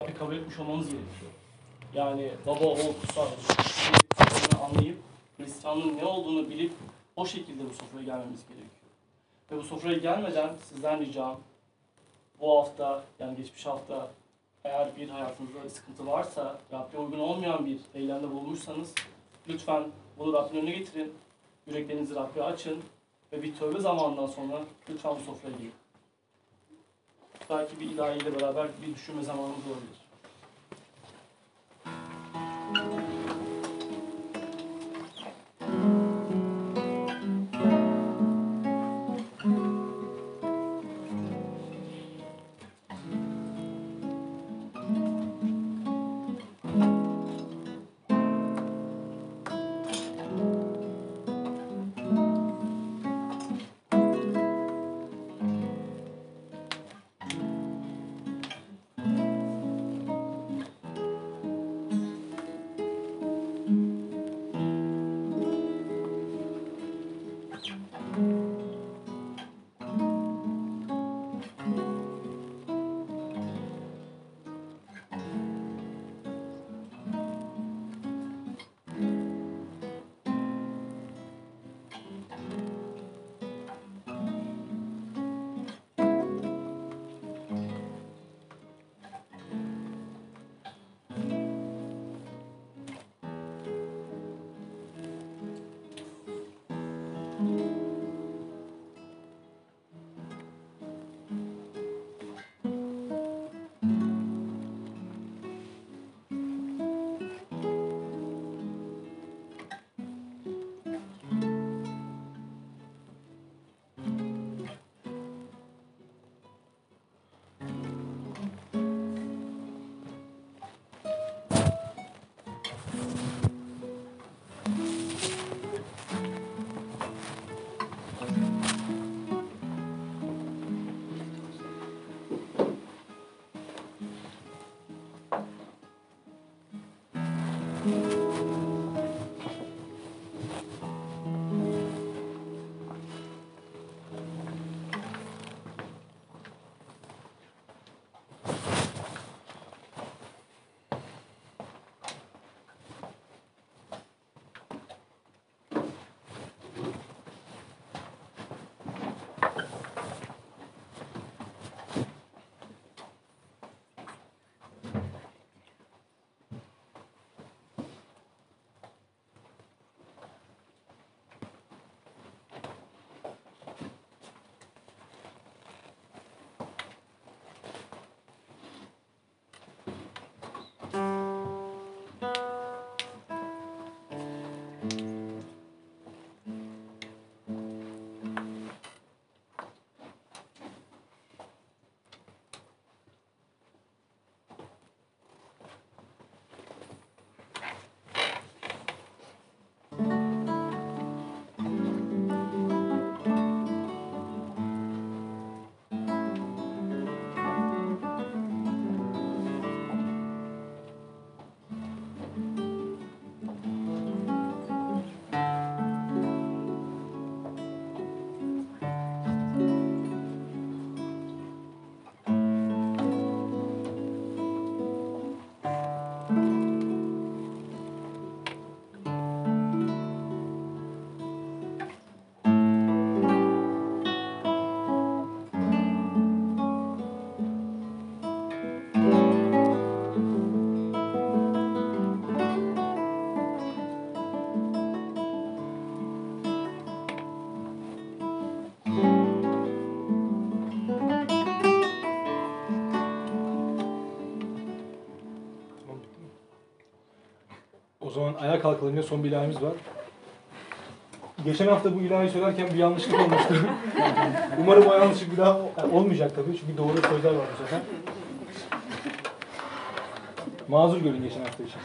Kabul etmiş olmanız gerekiyor. Yani baba, oğul, kutsal anlayıp Hristiyanlığın ne olduğunu bilip o şekilde bu sofraya gelmemiz gerekiyor. Ve bu sofraya gelmeden sizden ricam bu hafta yani geçmiş hafta eğer bir hayatınızda sıkıntı varsa Rabbe uygun olmayan bir eylemde bulunmuşsanız lütfen bunu Rabbin önüne getirin. Yüreklerinizi Rabbe açın ve bir tövbe zamanından sonra lütfen bu sofraya gelin. Belki bir ilahiyle beraber bir düşünme zamanımız olabilir. O zaman ayağa kalkalım ya son bir ilahimiz var. Geçen hafta bu ilahi söylerken bir yanlışlık olmuştu. Umarım o yanlışlık bir daha olmayacak tabii çünkü doğru sözler var bu sefer. Mazur görün geçen hafta için.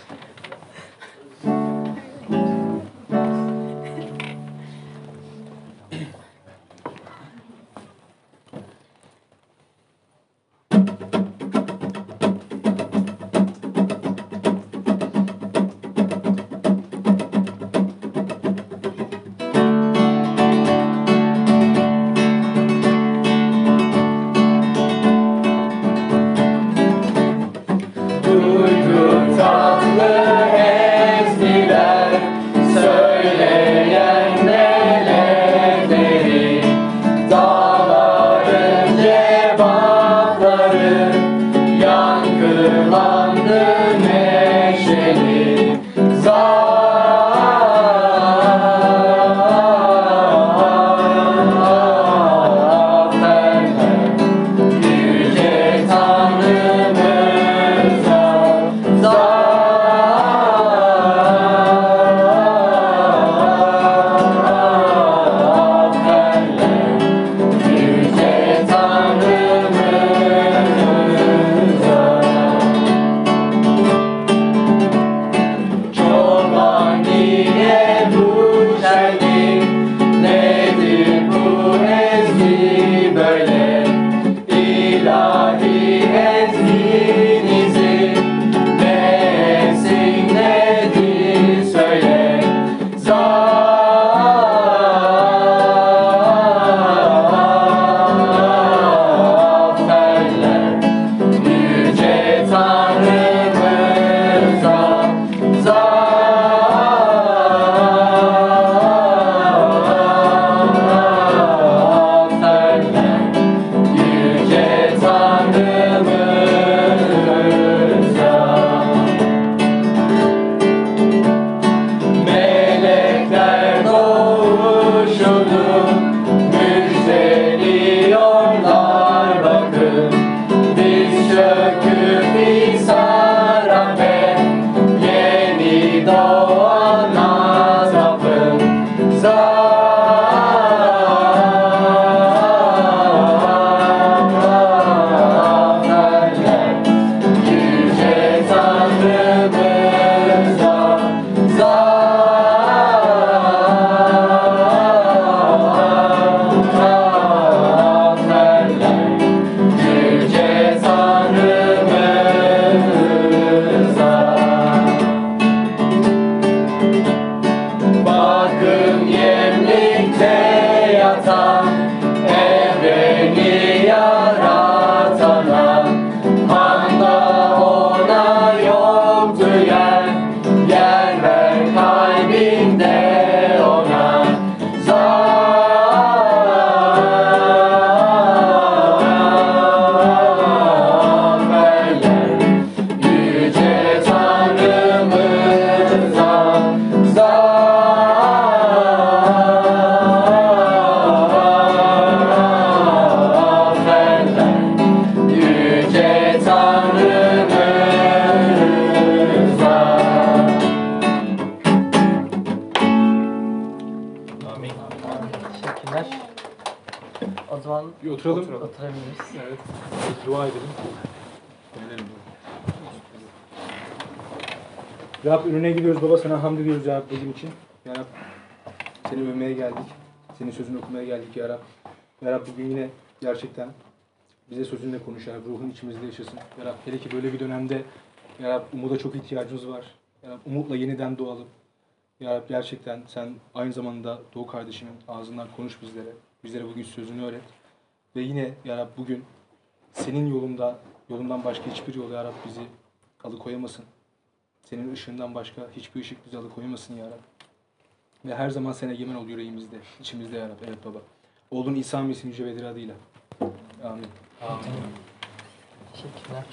Ya. Ya Rab bugün yine gerçekten bize sözünle konuş ya Rab. Ruhun içimizde yaşasın. Ya Rab hele ki böyle bir dönemde ya Rab umuda çok ihtiyacımız var. Ya Rab umutla yeniden doğalım. Ya Rab gerçekten sen aynı zamanda Doğu kardeşimin ağzından konuş bizlere. Bizlere bugün sözünü öğret. Ve yine ya Rab bugün senin yolunda, yolundan başka hiçbir yol ya Rab bizi alıkoyamasın. Senin ışığından başka hiçbir ışık bizi alıkoyamasın ya Rab. Ve her zaman sen egemen ol yüreğimizde, içimizde ya Rab. Evet baba. Oğlun İsa Mesih'in yüce ve adıyla. Amin. Teşekkürler.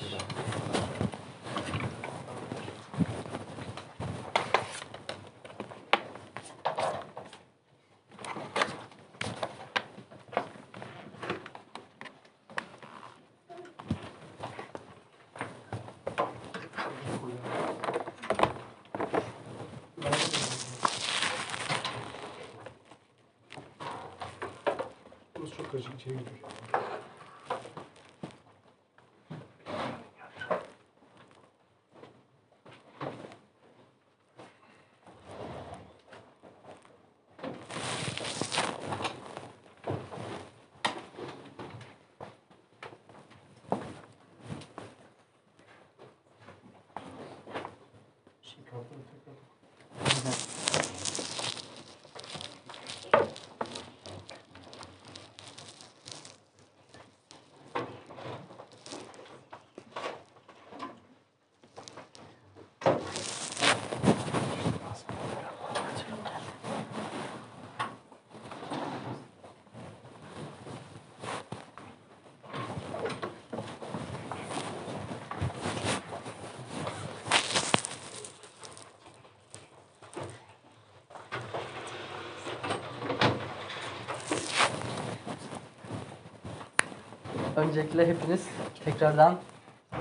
Öncelikle hepiniz tekrardan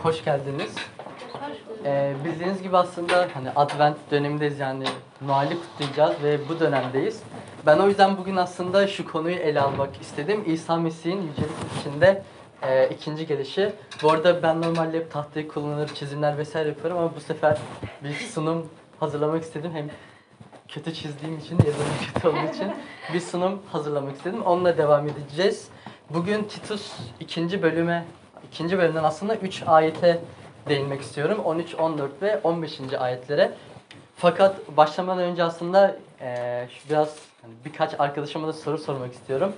hoş geldiniz. Ee, bildiğiniz gibi aslında hani Advent dönemindeyiz yani Noel'i kutlayacağız ve bu dönemdeyiz. Ben o yüzden bugün aslında şu konuyu ele almak istedim. İsa Mesih'in yücelik içinde e, ikinci gelişi. Bu arada ben normalde hep tahtayı kullanır, çizimler vesaire yaparım ama bu sefer bir sunum hazırlamak istedim. Hem kötü çizdiğim için, yazımım kötü olduğu için bir sunum hazırlamak istedim. Onunla devam edeceğiz. Bugün Titus ikinci bölüme, ikinci bölümden aslında 3 ayete değinmek istiyorum. 13, 14 ve 15. ayetlere. Fakat başlamadan önce aslında şu biraz birkaç arkadaşıma da soru sormak istiyorum.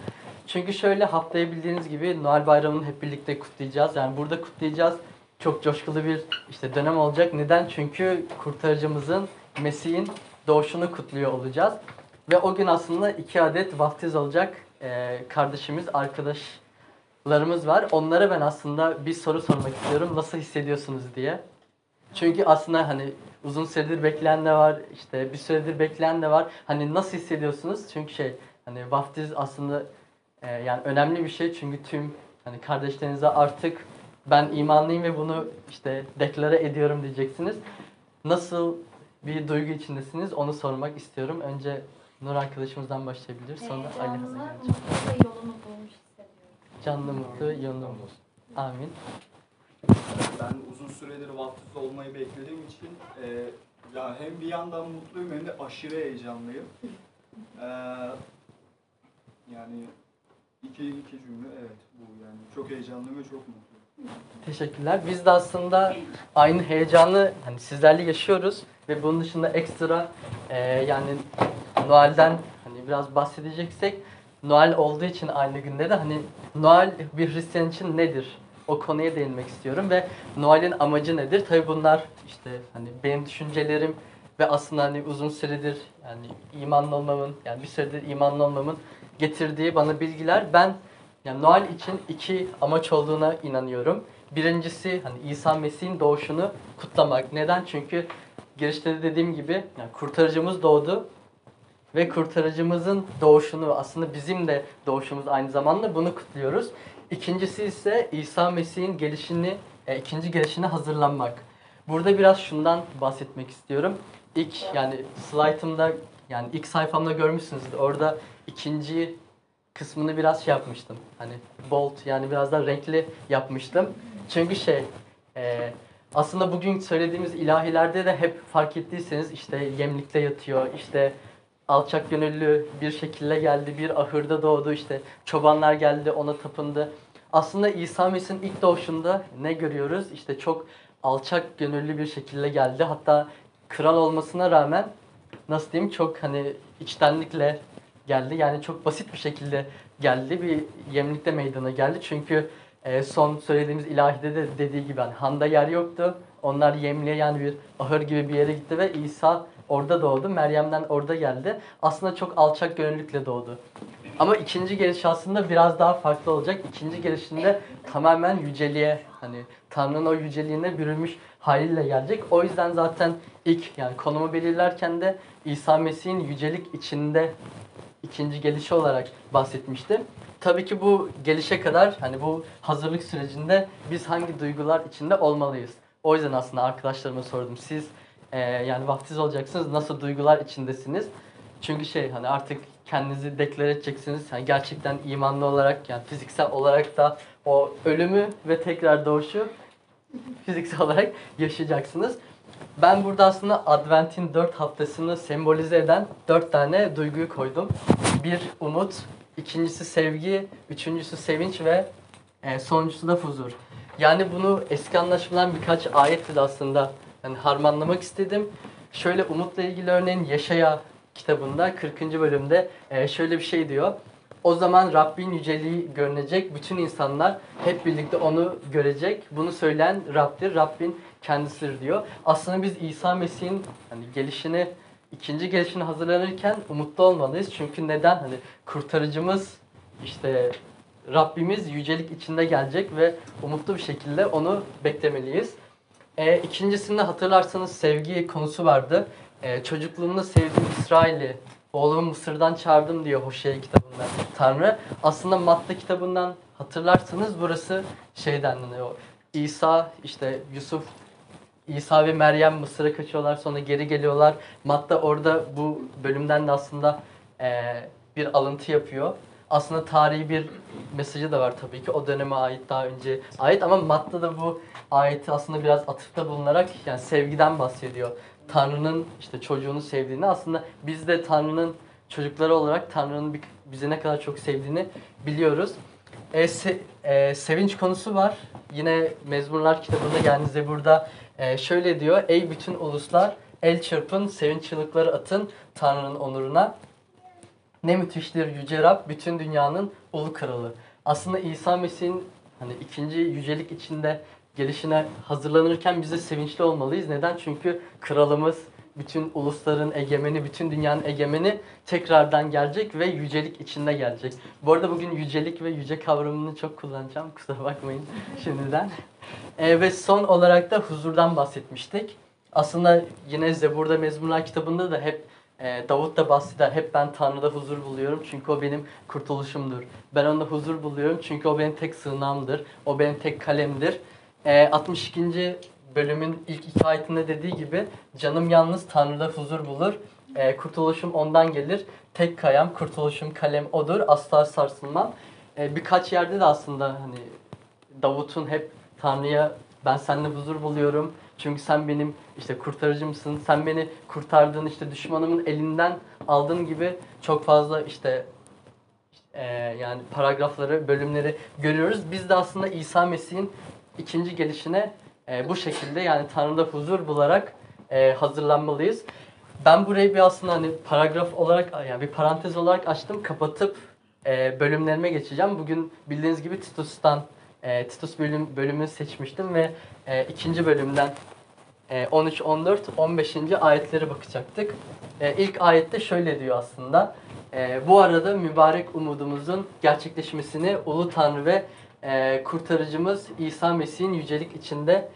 Çünkü şöyle haftaya bildiğiniz gibi Noel Bayramı'nı hep birlikte kutlayacağız. Yani burada kutlayacağız. Çok coşkulu bir işte dönem olacak. Neden? Çünkü kurtarıcımızın, Mesih'in doğuşunu kutluyor olacağız. Ve o gün aslında iki adet vaftiz olacak eee, kardeşimiz, arkadaşlarımız var. Onlara ben aslında bir soru sormak istiyorum. Nasıl hissediyorsunuz diye. Çünkü aslında hani uzun süredir bekleyen de var, işte bir süredir bekleyen de var. Hani nasıl hissediyorsunuz? Çünkü şey hani vaftiz aslında e, yani önemli bir şey. Çünkü tüm hani kardeşlerinize artık ben imanlıyım ve bunu işte deklare ediyorum diyeceksiniz. Nasıl bir duygu içindesiniz onu sormak istiyorum. Önce Nur arkadaşımızdan başlayabilir. Sonra Ali Heyecanlı, gelecek. mutlu ve yolunu bulmuş hissediyorum. Canlı mutlu yolunu bulsun. Amin. Ben uzun süredir vaftiz olmayı beklediğim için e, ya hem bir yandan mutluyum hem de aşırı heyecanlıyım. E, yani iki, iki cümle evet bu yani çok heyecanlıyım ve çok mutluyum. Teşekkürler. Biz de aslında aynı heyecanı hani sizlerle yaşıyoruz ve bunun dışında ekstra e, yani Noel'den hani biraz bahsedeceksek Noel olduğu için aynı günde de hani Noel bir Hristiyan için nedir? O konuya değinmek istiyorum ve Noel'in amacı nedir? Tabii bunlar işte hani benim düşüncelerim ve aslında hani uzun süredir yani imanlı olmamın yani bir süredir imanlı olmamın getirdiği bana bilgiler. Ben yani Noel için iki amaç olduğuna inanıyorum. Birincisi hani İsa Mesih'in doğuşunu kutlamak. Neden? Çünkü girişte de dediğim gibi yani kurtarıcımız doğdu ve kurtarıcımızın doğuşunu aslında bizim de doğuşumuz aynı zamanda bunu kutluyoruz. İkincisi ise İsa Mesih'in gelişini, e, ikinci gelişine hazırlanmak. Burada biraz şundan bahsetmek istiyorum. İlk yani slaytımda yani ilk sayfamda görmüşsünüzdür. Orada ikinci kısmını biraz şey yapmıştım. Hani bold yani biraz daha renkli yapmıştım. Çünkü şey e, aslında bugün söylediğimiz ilahilerde de hep fark ettiyseniz işte yemlikte yatıyor, işte alçak gönüllü bir şekilde geldi, bir ahırda doğdu, işte çobanlar geldi, ona tapındı. Aslında İsa Mesih'in ilk doğuşunda ne görüyoruz? İşte çok alçak gönüllü bir şekilde geldi. Hatta kral olmasına rağmen nasıl diyeyim çok hani içtenlikle geldi. Yani çok basit bir şekilde geldi. Bir yemlikte meydana geldi. Çünkü e, son söylediğimiz ilahide de dediği gibi hani handa yer yoktu. Onlar yemliğe yani bir ahır gibi bir yere gitti ve İsa orada doğdu. Meryem'den orada geldi. Aslında çok alçak gönüllükle doğdu. Ama ikinci geliş aslında biraz daha farklı olacak. İkinci gelişinde tamamen yüceliğe hani Tanrı'nın o yüceliğine bürünmüş haliyle gelecek. O yüzden zaten ilk yani konumu belirlerken de İsa Mesih'in yücelik içinde ikinci gelişi olarak bahsetmiştim. Tabii ki bu gelişe kadar hani bu hazırlık sürecinde biz hangi duygular içinde olmalıyız? O yüzden aslında arkadaşlarıma sordum. Siz e, yani vaftiz olacaksınız nasıl duygular içindesiniz? Çünkü şey hani artık kendinizi deklar edeceksiniz. Yani gerçekten imanlı olarak yani fiziksel olarak da o ölümü ve tekrar doğuşu fiziksel olarak yaşayacaksınız. Ben burada aslında Advent'in 4 haftasını sembolize eden 4 tane duyguyu koydum. Bir umut, ikincisi sevgi, üçüncüsü sevinç ve e, sonuncusu da huzur. Yani bunu eski anlaşılan birkaç ayetle de aslında yani harmanlamak istedim. Şöyle umutla ilgili örneğin Yaşaya kitabında 40. bölümde e, şöyle bir şey diyor. O zaman Rabbin yüceliği görünecek. Bütün insanlar hep birlikte onu görecek. Bunu söyleyen Rab'dir. Rabbin kendisidir diyor. Aslında biz İsa Mesih'in hani gelişini, ikinci gelişini hazırlanırken umutlu olmalıyız. Çünkü neden? Hani kurtarıcımız işte Rabbimiz yücelik içinde gelecek ve umutlu bir şekilde onu beklemeliyiz. E, ikincisinde hatırlarsanız sevgi konusu vardı. E, çocukluğumda sevdiğim İsrail'i oğlumu Mısır'dan çağırdım diyor Hoşea kitabında Tanrı. Aslında Matta kitabından hatırlarsanız burası şeyden o İsa işte Yusuf İsa ve Meryem Mısır'a kaçıyorlar sonra geri geliyorlar. Matta orada bu bölümden de aslında eee, bir alıntı yapıyor. Aslında tarihi bir mesajı da var tabii ki. O döneme ait daha önce ait ama Matta da bu ayeti aslında biraz atıfta bulunarak yani sevgiden bahsediyor. Tanrı'nın işte çocuğunu sevdiğini aslında biz de Tanrı'nın çocukları olarak Tanrı'nın bizi ne kadar çok sevdiğini biliyoruz. E, se- e, sevinç konusu var. Yine Mezmurlar kitabında yani Zebur'da e, şöyle diyor. Ey bütün uluslar el çırpın, sevinç çığlıkları atın Tanrı'nın onuruna. Ne müthiştir yüce Rab, bütün dünyanın ulu kralı. Aslında İsa Mesih'in hani ikinci yücelik içinde gelişine hazırlanırken biz de sevinçli olmalıyız. Neden? Çünkü kralımız, bütün ulusların egemeni, bütün dünyanın egemeni tekrardan gelecek ve yücelik içinde gelecek. Bu arada bugün yücelik ve yüce kavramını çok kullanacağım. Kusura bakmayın şimdiden. E, ve son olarak da huzurdan bahsetmiştik. Aslında yine Zebur'da Mezmurlar kitabında da hep Davut da bahseder. Hep ben Tanrı'da huzur buluyorum çünkü o benim kurtuluşumdur. Ben onda huzur buluyorum çünkü o benim tek sığınağımdır. O benim tek kalemdir. E, 62. bölümün ilk iki ayetinde dediği gibi canım yalnız Tanrı'da huzur bulur. E, kurtuluşum ondan gelir. Tek kayam, kurtuluşum kalem odur. Asla sarsılmam. Birkaç yerde de aslında hani Davut'un hep Tanrı'ya ben seninle huzur buluyorum. Çünkü sen benim işte kurtarıcımsın. Sen beni kurtardın işte düşmanımın elinden aldığın gibi çok fazla işte e, yani paragrafları, bölümleri görüyoruz. Biz de aslında İsa Mesih'in ikinci gelişine e, bu şekilde yani Tanrı'da huzur bularak e, hazırlanmalıyız. Ben burayı bir aslında hani paragraf olarak yani bir parantez olarak açtım. Kapatıp e, bölümlerime geçeceğim. Bugün bildiğiniz gibi Titus'tan e, Titus bölüm, bölümünü seçmiştim ve e, ikinci bölümden 13, 14, 15. ayetlere bakacaktık. E, ilk ayette şöyle diyor aslında. E, bu arada mübarek umudumuzun gerçekleşmesini Ulu Tanrı ve e, kurtarıcımız İsa Mesih'in yücelik içinde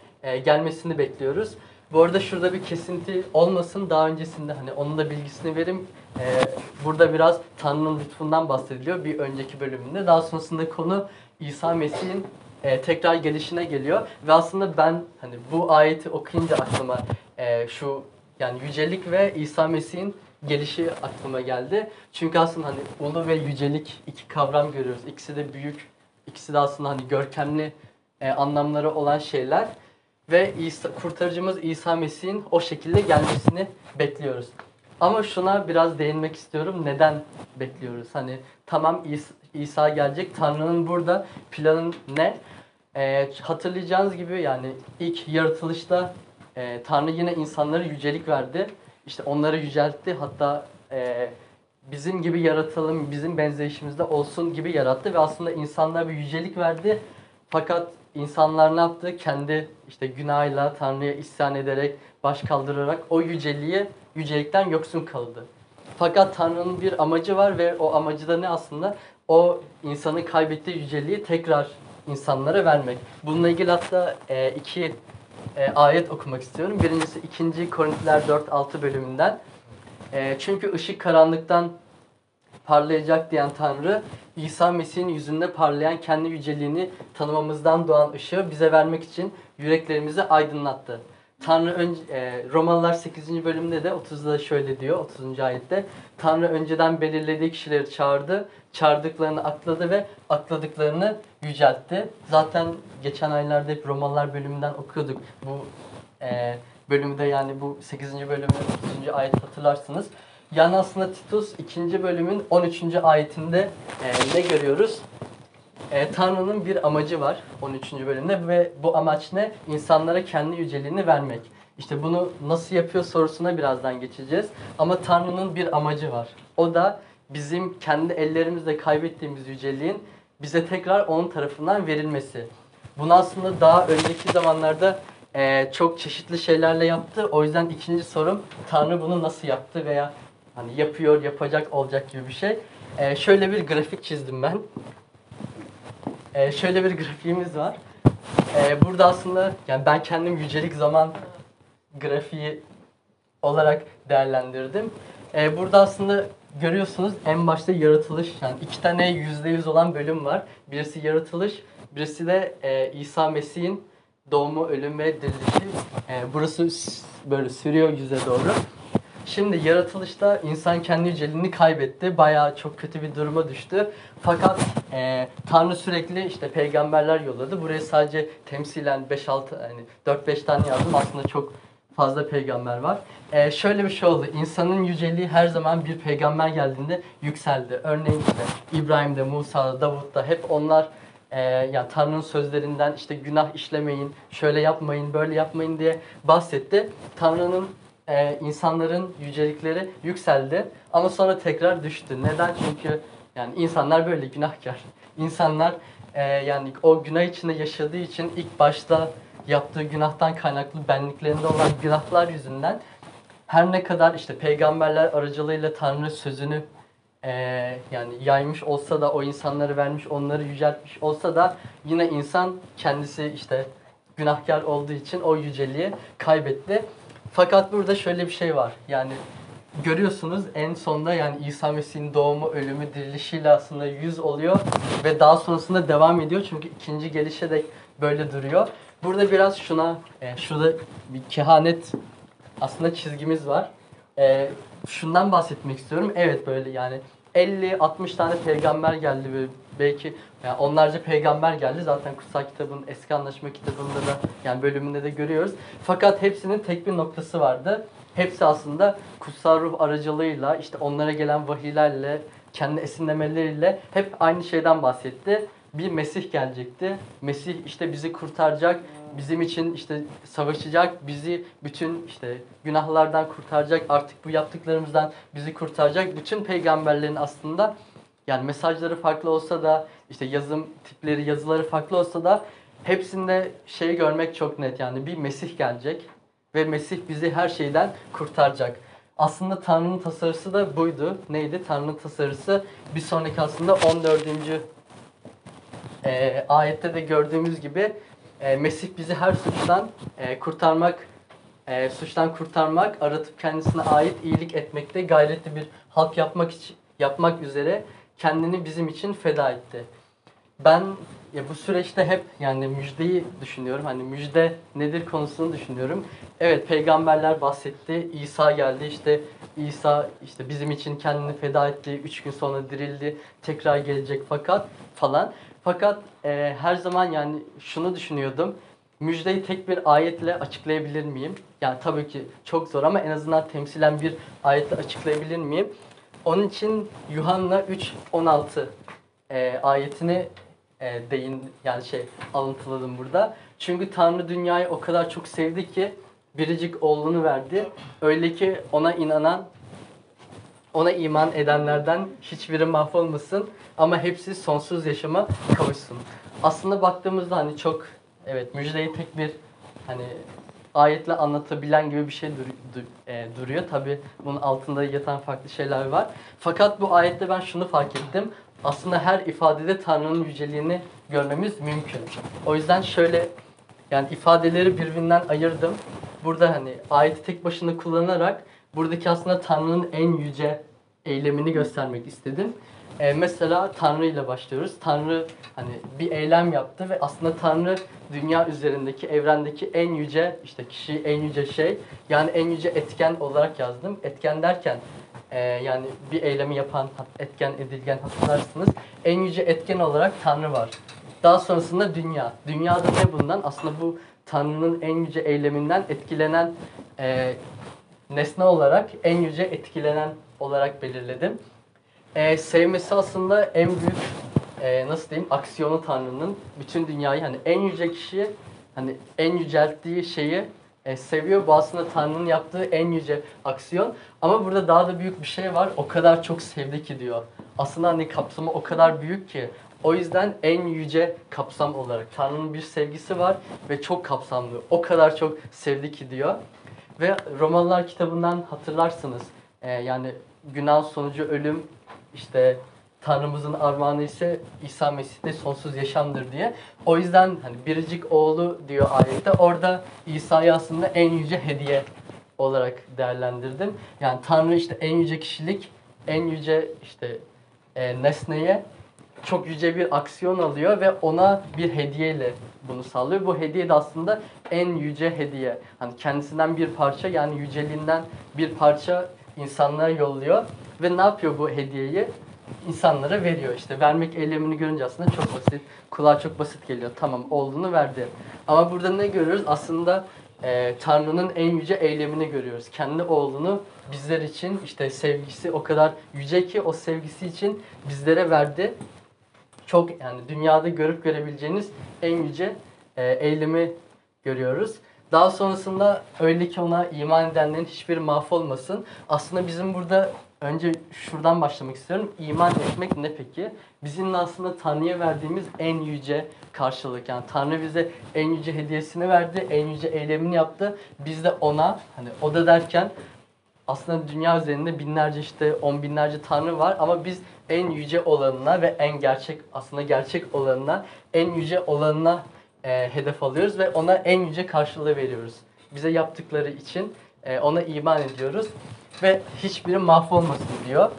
gelmesini bekliyoruz. Bu arada şurada bir kesinti olmasın. Daha öncesinde hani onun da bilgisini vereyim. E, burada biraz Tanrı'nın lütfundan bahsediliyor bir önceki bölümünde. Daha sonrasında konu İsa Mesih'in e, tekrar gelişine geliyor ve aslında ben hani bu ayeti okuyunca aklıma e, şu yani yücelik ve İsa Mesih'in gelişi aklıma geldi. Çünkü aslında hani ulu ve yücelik iki kavram görüyoruz. İkisi de büyük, ikisi de aslında hani görkemli e, anlamları olan şeyler ve İsa, kurtarıcımız İsa Mesih'in o şekilde gelmesini bekliyoruz. Ama şuna biraz değinmek istiyorum. Neden bekliyoruz? Hani tamam İsa, İsa gelecek. Tanrı'nın burada planı ne? Ee, hatırlayacağınız gibi yani ilk yaratılışta e, Tanrı yine insanlara yücelik verdi. İşte onları yüceltti. Hatta e, bizim gibi yaratalım, bizim benzeyişimizde olsun gibi yarattı ve aslında insanlara bir yücelik verdi. Fakat insanlar ne yaptı? Kendi işte günahıyla Tanrı'ya isyan ederek, baş kaldırarak o yüceliği, yücelikten yoksun kaldı. Fakat Tanrı'nın bir amacı var ve o amacı da ne aslında? O insanın kaybettiği yüceliği tekrar insanlara vermek. Bununla ilgili hatta e, iki e, ayet okumak istiyorum. Birincisi 2. Korintiler 4-6 bölümünden. E, çünkü ışık karanlıktan parlayacak diyen Tanrı, İsa Mesih'in yüzünde parlayan kendi yüceliğini tanımamızdan doğan ışığı bize vermek için yüreklerimizi aydınlattı. Tanrı önce, e, Romalılar 8. bölümde de 30'da da şöyle diyor 30. ayette. Tanrı önceden belirlediği kişileri çağırdı, çağırdıklarını akladı ve akladıklarını yüceltti. Zaten geçen aylarda hep Romalılar bölümünden okuyorduk. Bu e, bölümde yani bu 8. bölümün 30. ayet hatırlarsınız. Yani aslında Titus 2. bölümün 13. ayetinde e, ne görüyoruz? E, Tanrı'nın bir amacı var 13. bölümde ve bu amaç ne? İnsanlara kendi yüceliğini vermek. İşte bunu nasıl yapıyor sorusuna birazdan geçeceğiz. Ama Tanrı'nın bir amacı var. O da bizim kendi ellerimizle kaybettiğimiz yüceliğin bize tekrar onun tarafından verilmesi. Bunu aslında daha önceki zamanlarda e, çok çeşitli şeylerle yaptı. O yüzden ikinci sorum Tanrı bunu nasıl yaptı veya hani yapıyor, yapacak, olacak gibi bir şey. E, şöyle bir grafik çizdim ben. E, şöyle bir grafiğimiz var. E, burada aslında yani ben kendim yücelik zaman grafiği olarak değerlendirdim. E, burada aslında görüyorsunuz en başta yaratılış yani iki tane yüzde yüz olan bölüm var. Birisi yaratılış, birisi de e, İsa Mesih'in doğumu, ölüm ve dirilişi. E, burası böyle sürüyor yüze doğru. Şimdi yaratılışta insan kendi yüceliğini kaybetti. Bayağı çok kötü bir duruma düştü. Fakat e, Tanrı sürekli işte peygamberler yolladı. Buraya sadece temsilen 5-6 yani 4-5 tane yazdım. Aslında çok fazla peygamber var. E, şöyle bir şey oldu. İnsanın yüceliği her zaman bir peygamber geldiğinde yükseldi. Örneğin işte İbrahim'de, Musa'da, Davut'ta hep onlar e, yani Tanrı'nın sözlerinden işte günah işlemeyin, şöyle yapmayın, böyle yapmayın diye bahsetti. Tanrı'nın e, insanların yücelikleri yükseldi ama sonra tekrar düştü. Neden? Çünkü yani insanlar böyle günahkar. İnsanlar e, yani o günah içinde yaşadığı için ilk başta yaptığı günahtan kaynaklı benliklerinde olan günahlar yüzünden her ne kadar işte peygamberler aracılığıyla Tanrı sözünü e, yani yaymış olsa da o insanları vermiş onları yüceltmiş olsa da yine insan kendisi işte günahkar olduğu için o yüceliği kaybetti. Fakat burada şöyle bir şey var. Yani görüyorsunuz en sonda yani İsa Mesih'in doğumu, ölümü, dirilişiyle aslında yüz oluyor ve daha sonrasında devam ediyor. Çünkü ikinci gelişe de böyle duruyor. Burada biraz şuna, e, şurada bir kehanet aslında çizgimiz var. E, şundan bahsetmek istiyorum. Evet böyle yani 50-60 tane peygamber geldi ve belki yani onlarca peygamber geldi. Zaten kutsal kitabın eski anlaşma kitabında da yani bölümünde de görüyoruz. Fakat hepsinin tek bir noktası vardı. Hepsi aslında kutsal ruh aracılığıyla işte onlara gelen vahiylerle kendi esinlemeleriyle hep aynı şeyden bahsetti. Bir Mesih gelecekti. Mesih işte bizi kurtaracak, bizim için işte savaşacak, bizi bütün işte günahlardan kurtaracak, artık bu yaptıklarımızdan bizi kurtaracak. Bütün peygamberlerin aslında yani mesajları farklı olsa da işte yazım tipleri, yazıları farklı olsa da hepsinde şeyi görmek çok net yani bir Mesih gelecek ve Mesih bizi her şeyden kurtaracak. Aslında Tanrı'nın tasarısı da buydu. Neydi? Tanrı'nın tasarısı bir sonraki aslında 14. E, ayette de gördüğümüz gibi e, Mesih bizi her suçtan e, kurtarmak, e, suçtan kurtarmak, aratıp kendisine ait iyilik etmekte gayretli bir halk yapmak için yapmak üzere kendini bizim için feda etti. Ben ya bu süreçte hep yani müjdeyi düşünüyorum. Hani müjde nedir konusunu düşünüyorum. Evet peygamberler bahsetti. İsa geldi işte İsa işte bizim için kendini feda etti. Üç gün sonra dirildi. Tekrar gelecek fakat falan. Fakat e, her zaman yani şunu düşünüyordum. Müjdeyi tek bir ayetle açıklayabilir miyim? Yani tabii ki çok zor ama en azından temsilen bir ayetle açıklayabilir miyim? Onun için Yuhanna 3.16 e, ayetini e, değin yani şey alıntıladım burada. Çünkü Tanrı dünyayı o kadar çok sevdi ki biricik oğlunu verdi. Öyle ki ona inanan ona iman edenlerden hiçbiri mahvolmasın ama hepsi sonsuz yaşama kavuşsun. Aslında baktığımızda hani çok evet müjdeyi tek bir hani ayetle anlatabilen gibi bir şey dur- du- e, duruyor. Tabi bunun altında yatan farklı şeyler var. Fakat bu ayette ben şunu fark ettim. Aslında her ifadede Tanrı'nın yüceliğini görmemiz mümkün. O yüzden şöyle yani ifadeleri birbirinden ayırdım. Burada hani ayeti tek başına kullanarak buradaki aslında Tanrı'nın en yüce eylemini göstermek istedim. Ee, mesela Tanrı ile başlıyoruz. Tanrı hani bir eylem yaptı ve aslında Tanrı dünya üzerindeki, evrendeki en yüce işte kişi, en yüce şey. Yani en yüce etken olarak yazdım. Etken derken e, yani bir eylemi yapan etken, edilgen hatırlarsınız. En yüce etken olarak Tanrı var. Daha sonrasında dünya. Dünyada ne bundan? Aslında bu Tanrı'nın en yüce eyleminden etkilenen e, nesne olarak en yüce etkilenen olarak belirledim. E, sevmesi aslında en büyük e, nasıl diyeyim aksiyonu Tanrı'nın bütün dünyayı hani en yüce kişi hani en yücelttiği şeyi e, seviyor. Bu aslında Tanrı'nın yaptığı en yüce aksiyon. Ama burada daha da büyük bir şey var. O kadar çok sevdi ki diyor. Aslında hani kapsamı o kadar büyük ki. O yüzden en yüce kapsam olarak Tanrı'nın bir sevgisi var ve çok kapsamlı. O kadar çok sevdi ki diyor. Ve Romalılar kitabından hatırlarsınız. Ee, yani günah sonucu ölüm işte Tanrımızın armağanı ise İsa Mesih'te sonsuz yaşamdır diye. O yüzden hani biricik oğlu diyor ayette. Orada İsa'yı aslında en yüce hediye olarak değerlendirdim. Yani Tanrı işte en yüce kişilik en yüce işte e, nesneye çok yüce bir aksiyon alıyor ve ona bir hediyeyle bunu sağlıyor. Bu hediye de aslında en yüce hediye. Hani kendisinden bir parça yani yüceliğinden bir parça insanlığa yolluyor ve ne yapıyor bu hediyeyi? insanlara veriyor. İşte vermek eylemini görünce aslında çok basit. Kulağa çok basit geliyor. Tamam olduğunu verdi. Ama burada ne görüyoruz? Aslında e, Tanrı'nın en yüce eylemini görüyoruz. Kendi oğlunu bizler için işte sevgisi o kadar yüce ki o sevgisi için bizlere verdi. Çok yani dünyada görüp görebileceğiniz en yüce e, eylemi görüyoruz. Daha sonrasında öyle ki ona iman edenlerin hiçbiri mahvolmasın. Aslında bizim burada önce şuradan başlamak istiyorum. İman etmek ne peki? Bizim aslında Tanrı'ya verdiğimiz en yüce karşılık. Yani Tanrı bize en yüce hediyesini verdi, en yüce eylemini yaptı. Biz de ona, hani o da derken aslında dünya üzerinde binlerce işte on binlerce tanrı var ama biz en yüce olanına ve en gerçek aslında gerçek olanına en yüce olanına e, hedef alıyoruz ve ona en yüce karşılığı veriyoruz. Bize yaptıkları için e, ona iman ediyoruz ve hiçbiri mahvolmasın diyor.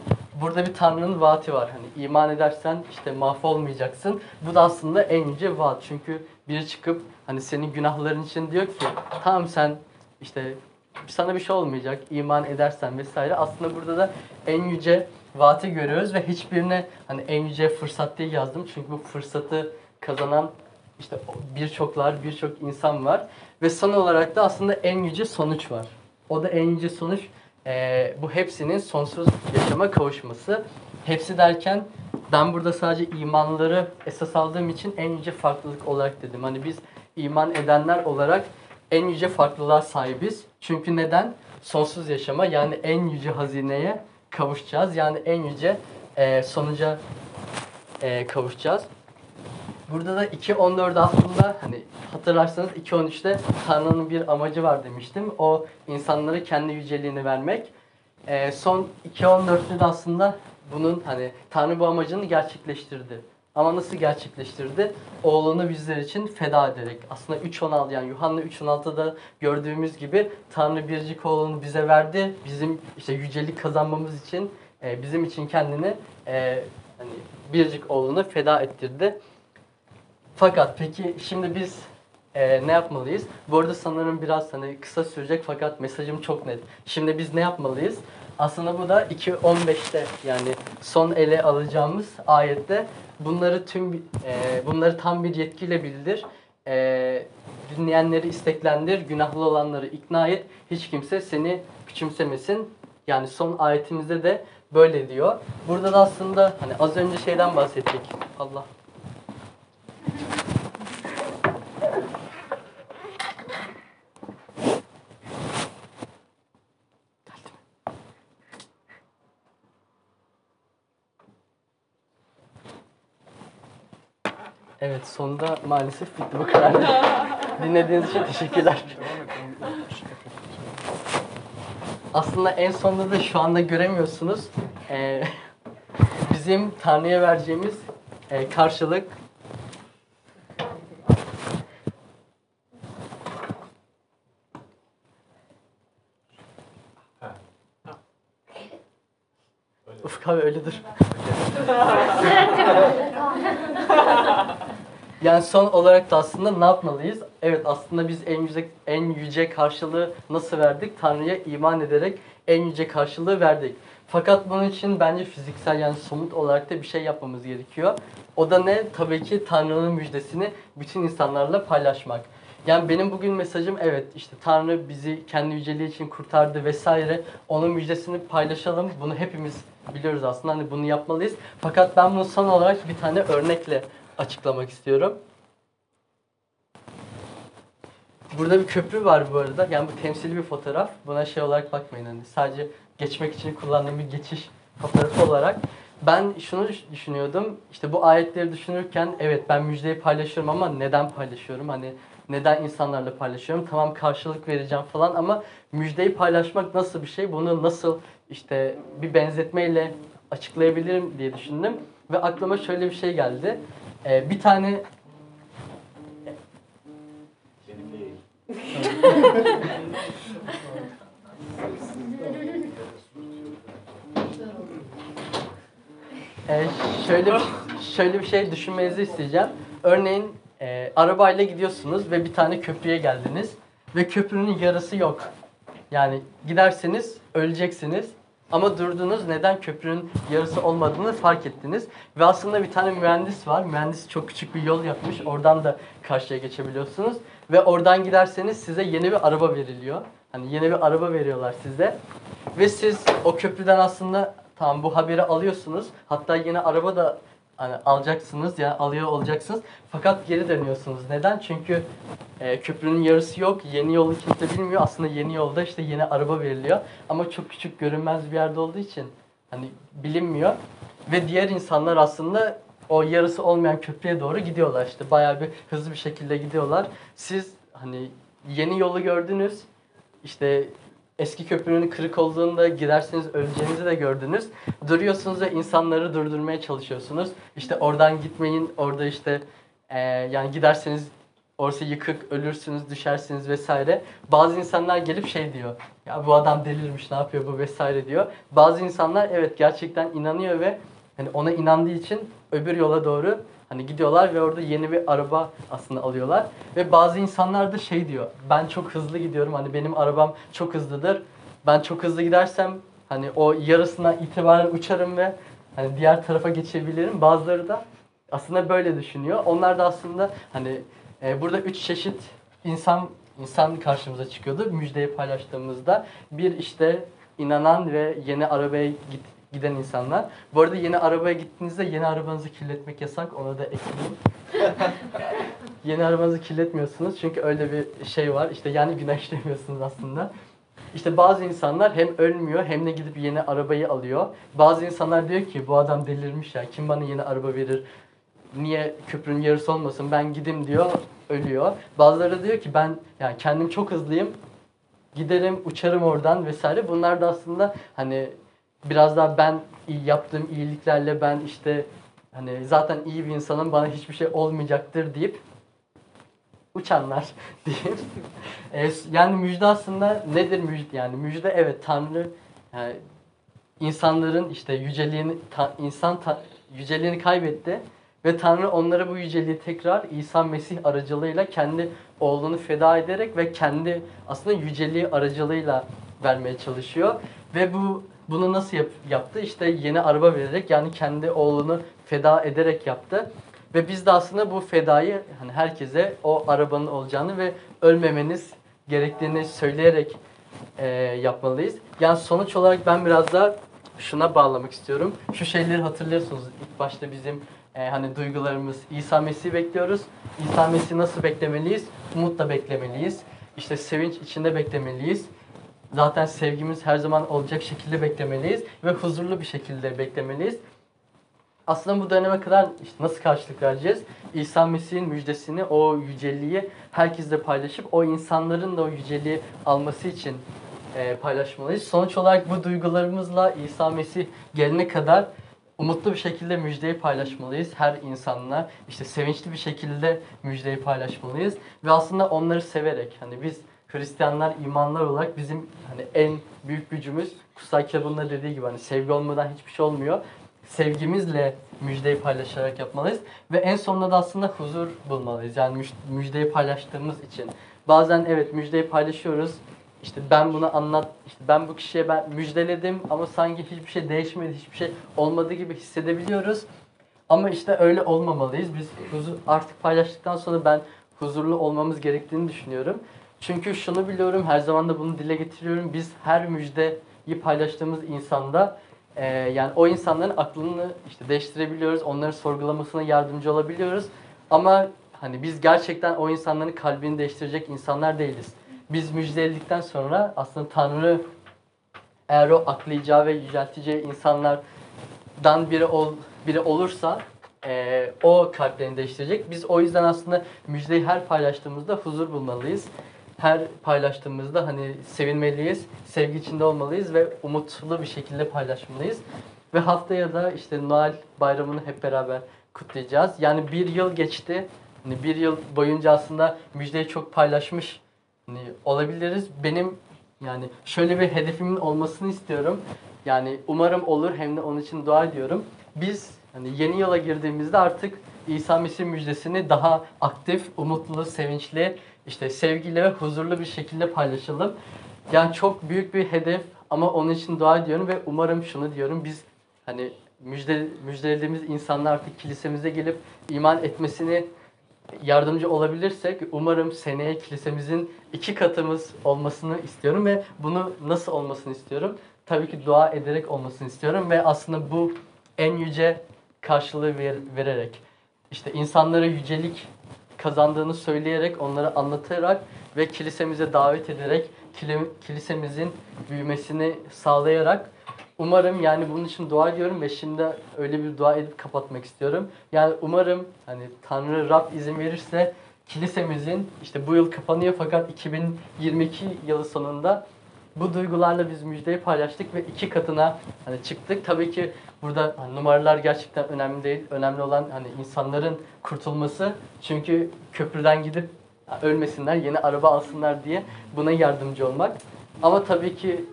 Burada bir Tanrı'nın vaati var. Hani iman edersen işte mahvolmayacaksın. Bu da aslında en yüce vaat. Çünkü biri çıkıp hani senin günahların için diyor ki tamam sen işte sana bir şey olmayacak iman edersen vesaire. Aslında burada da en yüce vaati görüyoruz ve hiçbirine hani en yüce fırsat diye yazdım. Çünkü bu fırsatı kazanan işte birçoklar, birçok insan var. Ve son olarak da aslında en yüce sonuç var. O da en yüce sonuç eee, bu hepsinin sonsuz yaşama kavuşması. Hepsi derken ben burada sadece imanları esas aldığım için en yüce farklılık olarak dedim. Hani biz iman edenler olarak en yüce farklılığa sahibiz. Çünkü neden? Sonsuz yaşama yani en yüce hazineye kavuşacağız. Yani en yüce eee, sonuca eee, kavuşacağız. Burada da 2.14 aslında hani hatırlarsanız 2.13'te Tanrı'nın bir amacı var demiştim. O insanlara kendi yüceliğini vermek. Ee, son 2.14'te de aslında bunun hani Tanrı bu amacını gerçekleştirdi. Ama nasıl gerçekleştirdi? Oğlunu bizler için feda ederek. Aslında 3.16 yani Yuhanna 3.16'da gördüğümüz gibi Tanrı biricik oğlunu bize verdi. Bizim işte yücelik kazanmamız için e, bizim için kendini e, hani biricik oğlunu feda ettirdi. Fakat peki şimdi biz e, ne yapmalıyız? Bu arada sanırım biraz hani kısa sürecek fakat mesajım çok net. Şimdi biz ne yapmalıyız? Aslında bu da 2.15'te yani son ele alacağımız ayette bunları tüm e, bunları tam bir yetkiyle bildir. E, dinleyenleri isteklendir, günahlı olanları ikna et. Hiç kimse seni küçümsemesin. Yani son ayetimizde de böyle diyor. Burada da aslında hani az önce şeyden bahsettik. Allah Evet sonunda maalesef bitti bu kadar. Dinlediğiniz için teşekkürler. Aslında en sonunda da şu anda göremiyorsunuz. Ee, bizim Tanrı'ya vereceğimiz e, karşılık Ufuk abi öyle dur. Yani son olarak da aslında ne yapmalıyız? Evet aslında biz en yüce, en yüce karşılığı nasıl verdik? Tanrı'ya iman ederek en yüce karşılığı verdik. Fakat bunun için bence fiziksel yani somut olarak da bir şey yapmamız gerekiyor. O da ne? Tabii ki Tanrı'nın müjdesini bütün insanlarla paylaşmak. Yani benim bugün mesajım evet işte Tanrı bizi kendi yüceliği için kurtardı vesaire. Onun müjdesini paylaşalım. Bunu hepimiz biliyoruz aslında hani bunu yapmalıyız. Fakat ben bunu son olarak bir tane örnekle açıklamak istiyorum. Burada bir köprü var bu arada. Yani bu temsili bir fotoğraf. Buna şey olarak bakmayın hani sadece geçmek için kullandığım bir geçiş fotoğrafı olarak. Ben şunu düş- düşünüyordum. İşte bu ayetleri düşünürken evet ben müjdeyi paylaşıyorum ama neden paylaşıyorum? Hani neden insanlarla paylaşıyorum? Tamam karşılık vereceğim falan ama müjdeyi paylaşmak nasıl bir şey? Bunu nasıl işte bir benzetmeyle açıklayabilirim diye düşündüm. Ve aklıma şöyle bir şey geldi. Ee, bir tane Ee, şöyle şöyle bir şey düşünmenizi isteyeceğim. Örneğin e, arabayla gidiyorsunuz ve bir tane köprüye geldiniz ve köprünün yarısı yok. Yani giderseniz öleceksiniz ama durdunuz neden köprünün yarısı olmadığını fark ettiniz. Ve aslında bir tane mühendis var. Mühendis çok küçük bir yol yapmış. Oradan da karşıya geçebiliyorsunuz. Ve oradan giderseniz size yeni bir araba veriliyor. Hani yeni bir araba veriyorlar size. Ve siz o köprüden aslında tamam bu haberi alıyorsunuz. Hatta yeni araba da hani alacaksınız ya alıyor olacaksınız. Fakat geri dönüyorsunuz. Neden? Çünkü e, köprünün yarısı yok. Yeni yolu kimse bilmiyor. Aslında yeni yolda işte yeni araba veriliyor. Ama çok küçük görünmez bir yerde olduğu için hani bilinmiyor. Ve diğer insanlar aslında o yarısı olmayan köprüye doğru gidiyorlar işte. Bayağı bir hızlı bir şekilde gidiyorlar. Siz hani yeni yolu gördünüz. İşte eski köprünün kırık olduğunda giderseniz öleceğinizi de gördünüz. Duruyorsunuz ve insanları durdurmaya çalışıyorsunuz. İşte oradan gitmeyin, orada işte eee, yani giderseniz orası yıkık, ölürsünüz, düşersiniz vesaire. Bazı insanlar gelip şey diyor, ya bu adam delirmiş, ne yapıyor bu vesaire diyor. Bazı insanlar evet gerçekten inanıyor ve hani ona inandığı için öbür yola doğru hani gidiyorlar ve orada yeni bir araba aslında alıyorlar. Ve bazı insanlar da şey diyor, ben çok hızlı gidiyorum, hani benim arabam çok hızlıdır. Ben çok hızlı gidersem hani o yarısına itibaren uçarım ve hani diğer tarafa geçebilirim. Bazıları da aslında böyle düşünüyor. Onlar da aslında hani e, burada üç çeşit insan insan karşımıza çıkıyordu müjdeyi paylaştığımızda. Bir işte inanan ve yeni arabaya git, giden insanlar. Bu arada yeni arabaya gittiğinizde yeni arabanızı kirletmek yasak. Ona da ekleyeyim. yeni arabanızı kirletmiyorsunuz çünkü öyle bir şey var. İşte yani güneşlemiyorsunuz aslında. İşte bazı insanlar hem ölmüyor hem de gidip yeni arabayı alıyor. Bazı insanlar diyor ki bu adam delirmiş ya kim bana yeni araba verir? Niye köprünün yarısı olmasın ben gidim diyor ölüyor. Bazıları diyor ki ben yani kendim çok hızlıyım giderim uçarım oradan vesaire. Bunlar da aslında hani biraz daha ben yaptığım iyiliklerle ben işte hani zaten iyi bir insanım bana hiçbir şey olmayacaktır deyip uçanlar diyeyim. E, yani müjde aslında nedir müjde? Yani müjde evet Tanrı yani insanların işte yüceliğini ta- insan ta- yüceliğini kaybetti ve Tanrı onlara bu yüceliği tekrar İsa Mesih aracılığıyla kendi oğlunu feda ederek ve kendi aslında yüceliği aracılığıyla vermeye çalışıyor. Ve bu bunu nasıl yap- yaptı? İşte yeni araba vererek yani kendi oğlunu feda ederek yaptı. Ve biz de aslında bu fedayı hani herkese o arabanın olacağını ve ölmemeniz gerektiğini söyleyerek e, yapmalıyız. Yani sonuç olarak ben biraz da şuna bağlamak istiyorum. Şu şeyleri hatırlıyorsunuz. İlk başta bizim e, hani duygularımız İsa Mesih'i bekliyoruz. İsa Mesih'i nasıl beklemeliyiz? Umutla beklemeliyiz. İşte sevinç içinde beklemeliyiz. Zaten sevgimiz her zaman olacak şekilde beklemeliyiz ve huzurlu bir şekilde beklemeliyiz. Aslında bu döneme kadar işte nasıl karşılık vereceğiz? İsa Mesih'in müjdesini, o yüceliği herkesle paylaşıp o insanların da o yüceliği alması için e, paylaşmalıyız. Sonuç olarak bu duygularımızla İsa Mesih gelene kadar umutlu bir şekilde müjdeyi paylaşmalıyız her insanla. işte sevinçli bir şekilde müjdeyi paylaşmalıyız ve aslında onları severek hani biz Hristiyanlar, imanlar olarak bizim hani en büyük gücümüz kutsal kitabında dediği gibi hani sevgi olmadan hiçbir şey olmuyor. Sevgimizle müjdeyi paylaşarak yapmalıyız ve en sonunda da aslında huzur bulmalıyız. Yani müj- müjdeyi paylaştığımız için. Bazen evet müjdeyi paylaşıyoruz. İşte ben bunu anlat, işte ben bu kişiye ben müjdeledim ama sanki hiçbir şey değişmedi, hiçbir şey olmadı gibi hissedebiliyoruz. Ama işte öyle olmamalıyız. Biz huzur artık paylaştıktan sonra ben huzurlu olmamız gerektiğini düşünüyorum. Çünkü şunu biliyorum, her zaman da bunu dile getiriyorum. Biz her müjdeyi paylaştığımız insanda e, yani o insanların aklını işte değiştirebiliyoruz. Onların sorgulamasına yardımcı olabiliyoruz. Ama hani biz gerçekten o insanların kalbini değiştirecek insanlar değiliz. Biz müjdeledikten sonra aslında Tanrı eğer o aklayacağı ve yücelteceği insanlardan biri ol, biri olursa e, o kalplerini değiştirecek. Biz o yüzden aslında müjdeyi her paylaştığımızda huzur bulmalıyız. Her paylaştığımızda hani sevinmeliyiz, sevgi içinde olmalıyız ve umutlu bir şekilde paylaşmalıyız. Ve haftaya da işte Noel bayramını hep beraber kutlayacağız. Yani bir yıl geçti. Hani bir yıl boyunca aslında müjdeyi çok paylaşmış hani olabiliriz. Benim yani şöyle bir hedefimin olmasını istiyorum. Yani umarım olur hem de onun için dua ediyorum. Biz hani yeni yıla girdiğimizde artık İsa Mesih müjdesini daha aktif, umutlu, sevinçli, işte sevgiyle ve huzurlu bir şekilde paylaşalım. Yani çok büyük bir hedef ama onun için dua ediyorum ve umarım şunu diyorum biz hani müjde, müjdelediğimiz insanlar artık kilisemize gelip iman etmesini yardımcı olabilirsek umarım seneye kilisemizin iki katımız olmasını istiyorum ve bunu nasıl olmasını istiyorum? Tabii ki dua ederek olmasını istiyorum ve aslında bu en yüce karşılığı ver- vererek işte insanlara yücelik kazandığını söyleyerek onlara anlatarak ve kilisemize davet ederek kili- kilisemizin büyümesini sağlayarak Umarım yani bunun için dua ediyorum ve şimdi öyle bir dua edip kapatmak istiyorum. Yani umarım hani Tanrı Rab izin verirse kilisemizin işte bu yıl kapanıyor fakat 2022 yılı sonunda bu duygularla biz müjdeyi paylaştık ve iki katına hani çıktık. Tabii ki burada hani numaralar gerçekten önemli değil. Önemli olan hani insanların kurtulması. Çünkü köprüden gidip ölmesinler, yeni araba alsınlar diye buna yardımcı olmak. Ama tabii ki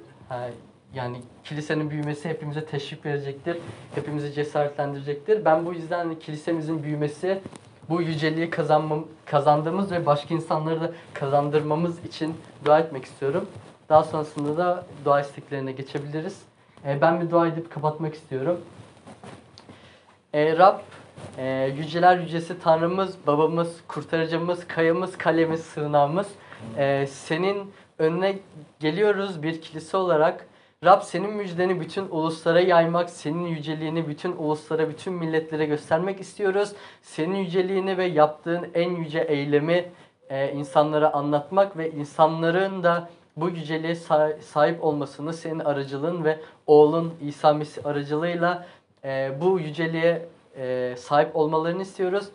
yani kilisenin büyümesi hepimize teşvik verecektir. Hepimizi cesaretlendirecektir. Ben bu yüzden hani kilisemizin büyümesi bu yüceliği kazanmam, kazandığımız ve başka insanları da kazandırmamız için dua etmek istiyorum. Daha sonrasında da dua isteklerine geçebiliriz. Ee, ben bir dua edip kapatmak istiyorum. Ee, Rab, e, yüceler yücesi Tanrımız, babamız, kurtarıcımız, kayamız, kalemiz, sığınağımız. Ee, senin önüne geliyoruz bir kilise olarak. Rab senin müjdeni bütün uluslara yaymak, senin yüceliğini bütün uluslara, bütün milletlere göstermek istiyoruz. Senin yüceliğini ve yaptığın en yüce eylemi e, insanlara anlatmak ve insanların da bu yüceliğe sa- sahip olmasını senin aracılığın ve oğlun İsa Mesih aracılığıyla e, bu yüceliğe e, sahip olmalarını istiyoruz.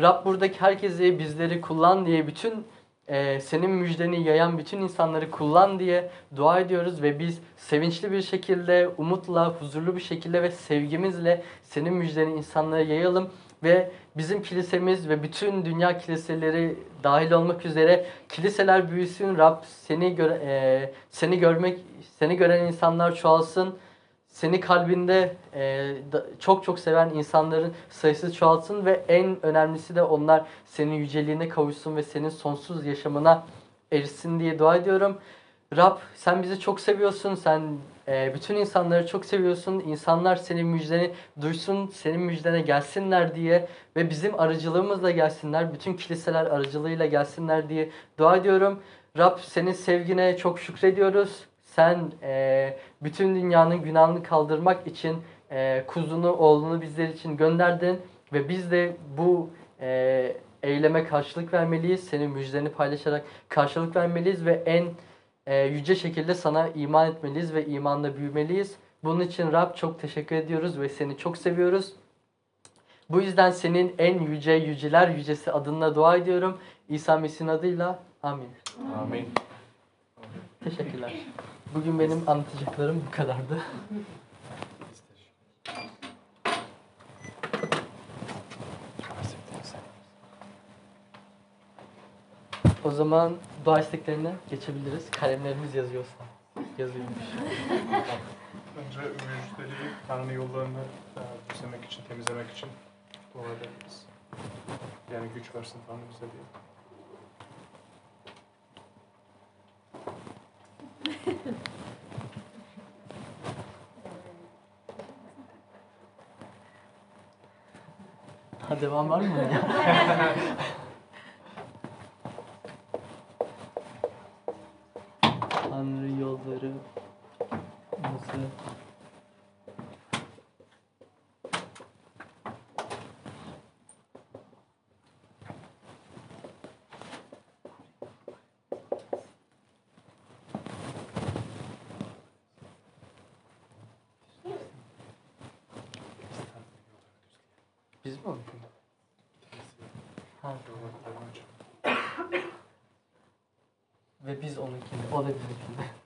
Rab buradaki herkesi bizleri kullan diye bütün e, senin müjdeni yayan bütün insanları kullan diye dua ediyoruz ve biz sevinçli bir şekilde, umutla, huzurlu bir şekilde ve sevgimizle senin müjdeni insanlara yayalım ve bizim kilisemiz ve bütün dünya kiliseleri dahil olmak üzere kiliseler büyüsün Rab seni göre, e, seni görmek seni gören insanlar çoğalsın seni kalbinde e, çok çok seven insanların sayısı çoğalsın ve en önemlisi de onlar senin yüceliğine kavuşsun ve senin sonsuz yaşamına erişsin diye dua ediyorum. Rab sen bizi çok seviyorsun. Sen e, bütün insanları çok seviyorsun. İnsanlar senin müjdeni duysun, senin müjdene gelsinler diye ve bizim aracılığımızla gelsinler. Bütün kiliseler aracılığıyla gelsinler diye dua ediyorum. Rab senin sevgine çok şükrediyoruz. Sen e, bütün dünyanın günahını kaldırmak için e, kuzunu, oğlunu bizler için gönderdin ve biz de bu e, eyleme karşılık vermeliyiz. Senin müjdeni paylaşarak karşılık vermeliyiz ve en e, yüce şekilde sana iman etmeliyiz ve imanla büyümeliyiz. Bunun için Rab çok teşekkür ediyoruz ve seni çok seviyoruz. Bu yüzden senin en yüce yüceler yücesi adına dua ediyorum. İsa Mesih'in adıyla amin. Amin. Teşekkürler. Bugün benim anlatacaklarım bu kadardı. O zaman dua isteklerine geçebiliriz. Kalemlerimiz yazıyorsa. Yazıyormuş. Önce müjdeli Tanrı yollarını e, düzlemek için, temizlemek için dua ederiz. Yani güç versin Tanrı bize diye. Ha devam var mı? Tanrı yolları nasıl? Biz mi? Ha. Yollarını açın. Ve biz onunkinde, o da bizimkinde.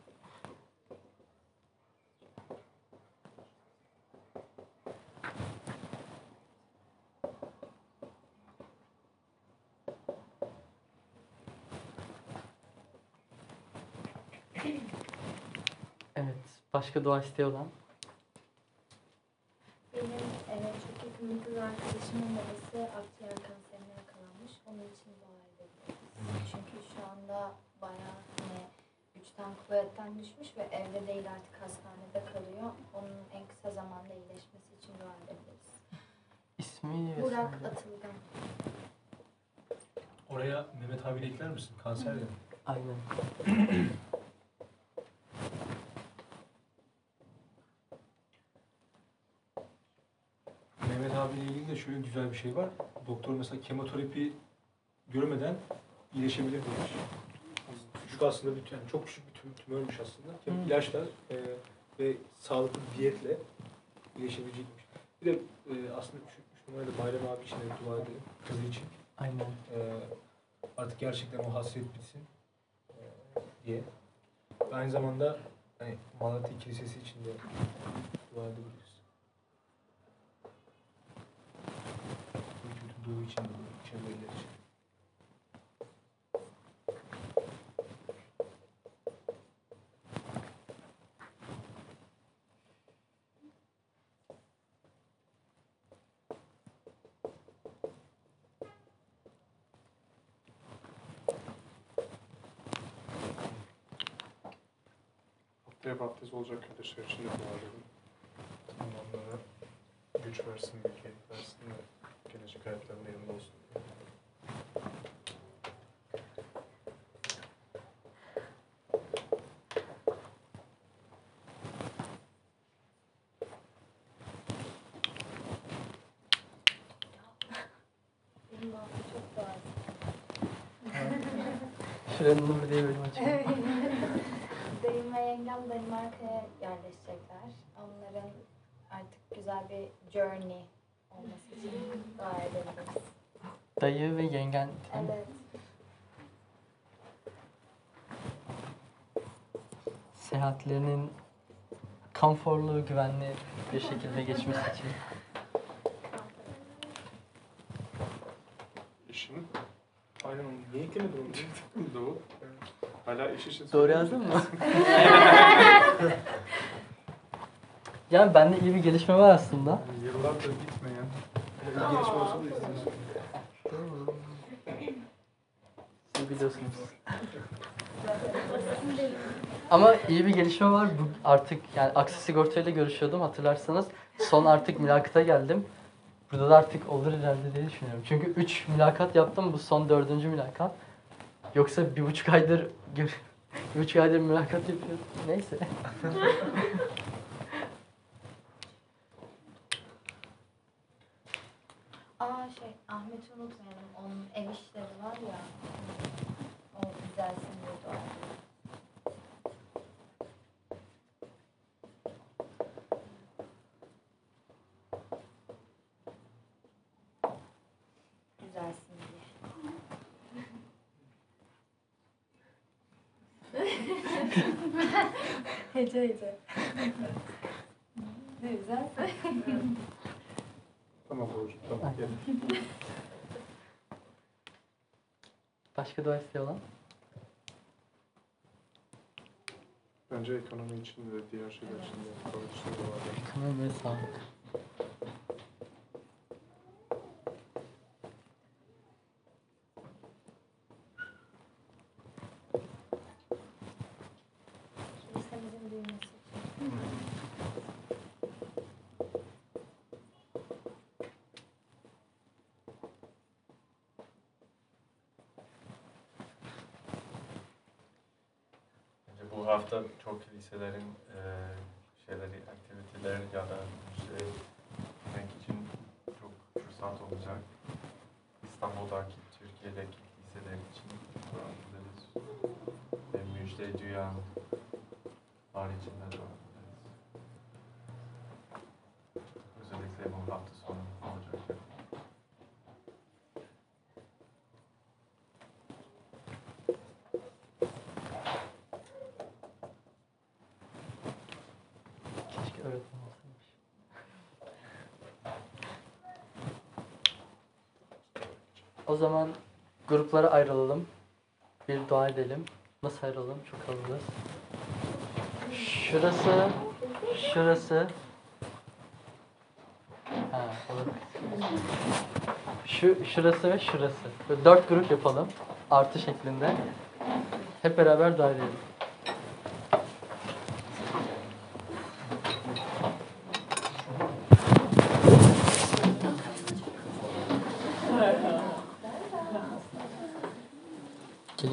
Evet, başka dua isteği olan? Benim e, çok Eşimin babası akciğer kanserine yakalanmış. Onun için dua edebiliriz. Çünkü şu anda bayağı hani güçten kuvvetten düşmüş ve evde değil artık hastanede kalıyor. Onun en kısa zamanda iyileşmesi için dua edebiliriz. İsmi Burak. Atılgan. Oraya Mehmet abi ekler misin? Kanser ya. Aynen. Mehmet abiyle ilgili de şöyle güzel bir şey var. Doktor mesela kemoterapi görmeden iyileşebilir demiş. Küçük aslında bir yani çok küçük bir tüm- tümörmüş aslında. Kem- Hı. İlaçlar e, ve sağlıklı bir diyetle iyileşebilecekmiş. Bir de e, aslında üç, üç numarada Bayram abi için de dua edelim. Kızı için. Aynen. E, artık gerçekten o hasret bitsin e, diye. Aynı zamanda hani Malatya Kilisesi için de dua edebiliriz. Bütün Doğu için de, çevreler için. Haftaya baptiz olacak kardeşler için de dua edelim. Tanrı onlara güç versin, bilgelik versin ve hayatlarında yanında olsun. Şuranın numara diye bölüm açayım. Dayım ve yengem Danimarka'ya yerleşecekler. Onların artık güzel bir journey edebiliriz. Dayı ve yengen. Evet. Seyahatlerinin konforlu, güvenli bir şekilde geçmesi için. İşin Aynen onu. Niye eklemedin onu? Doğu. Hala iş için Doğru yazdın mı? yani bende iyi bir gelişme var aslında. Yani yıllardır gitmeyen Siz biliyorsunuz. Ama iyi bir gelişme var. Bu artık yani Aksi Sigorta görüşüyordum hatırlarsanız. Son artık mülakata geldim. Burada da artık olur herhalde diye düşünüyorum. Çünkü 3 mülakat yaptım. Bu son dördüncü mülakat. Yoksa bir buçuk aydır bir buçuk aydır mülakat yapıyordum. Neyse. Şey Ahmet'i unutmayalım. Onun ev işleri var ya. O dua edelim. Düzelsin diye. hece hece. Düzelsin. Tamam Doğucuğum tamam gel. Başka dua isteği olan? Bence ekonomi için de diğer şeyler için de. Ekonomi ve sağlık. Lisemizin büyümesi için. Bence bu hafta çok liselerin e, şeyleri, aktiviteler ya da şey gitmek için çok fırsat olacak. İstanbul'daki, Türkiye'deki liseler için ederiz. Ve müjde duyan var içinde dua ederiz. O zaman gruplara ayrılalım. Bir dua edelim. Nasıl ayrılalım? Çok hızlı. Şurası, şurası. Ha, olur. Şu, şurası ve şurası. Böyle dört grup yapalım. Artı şeklinde. Hep beraber dua edelim.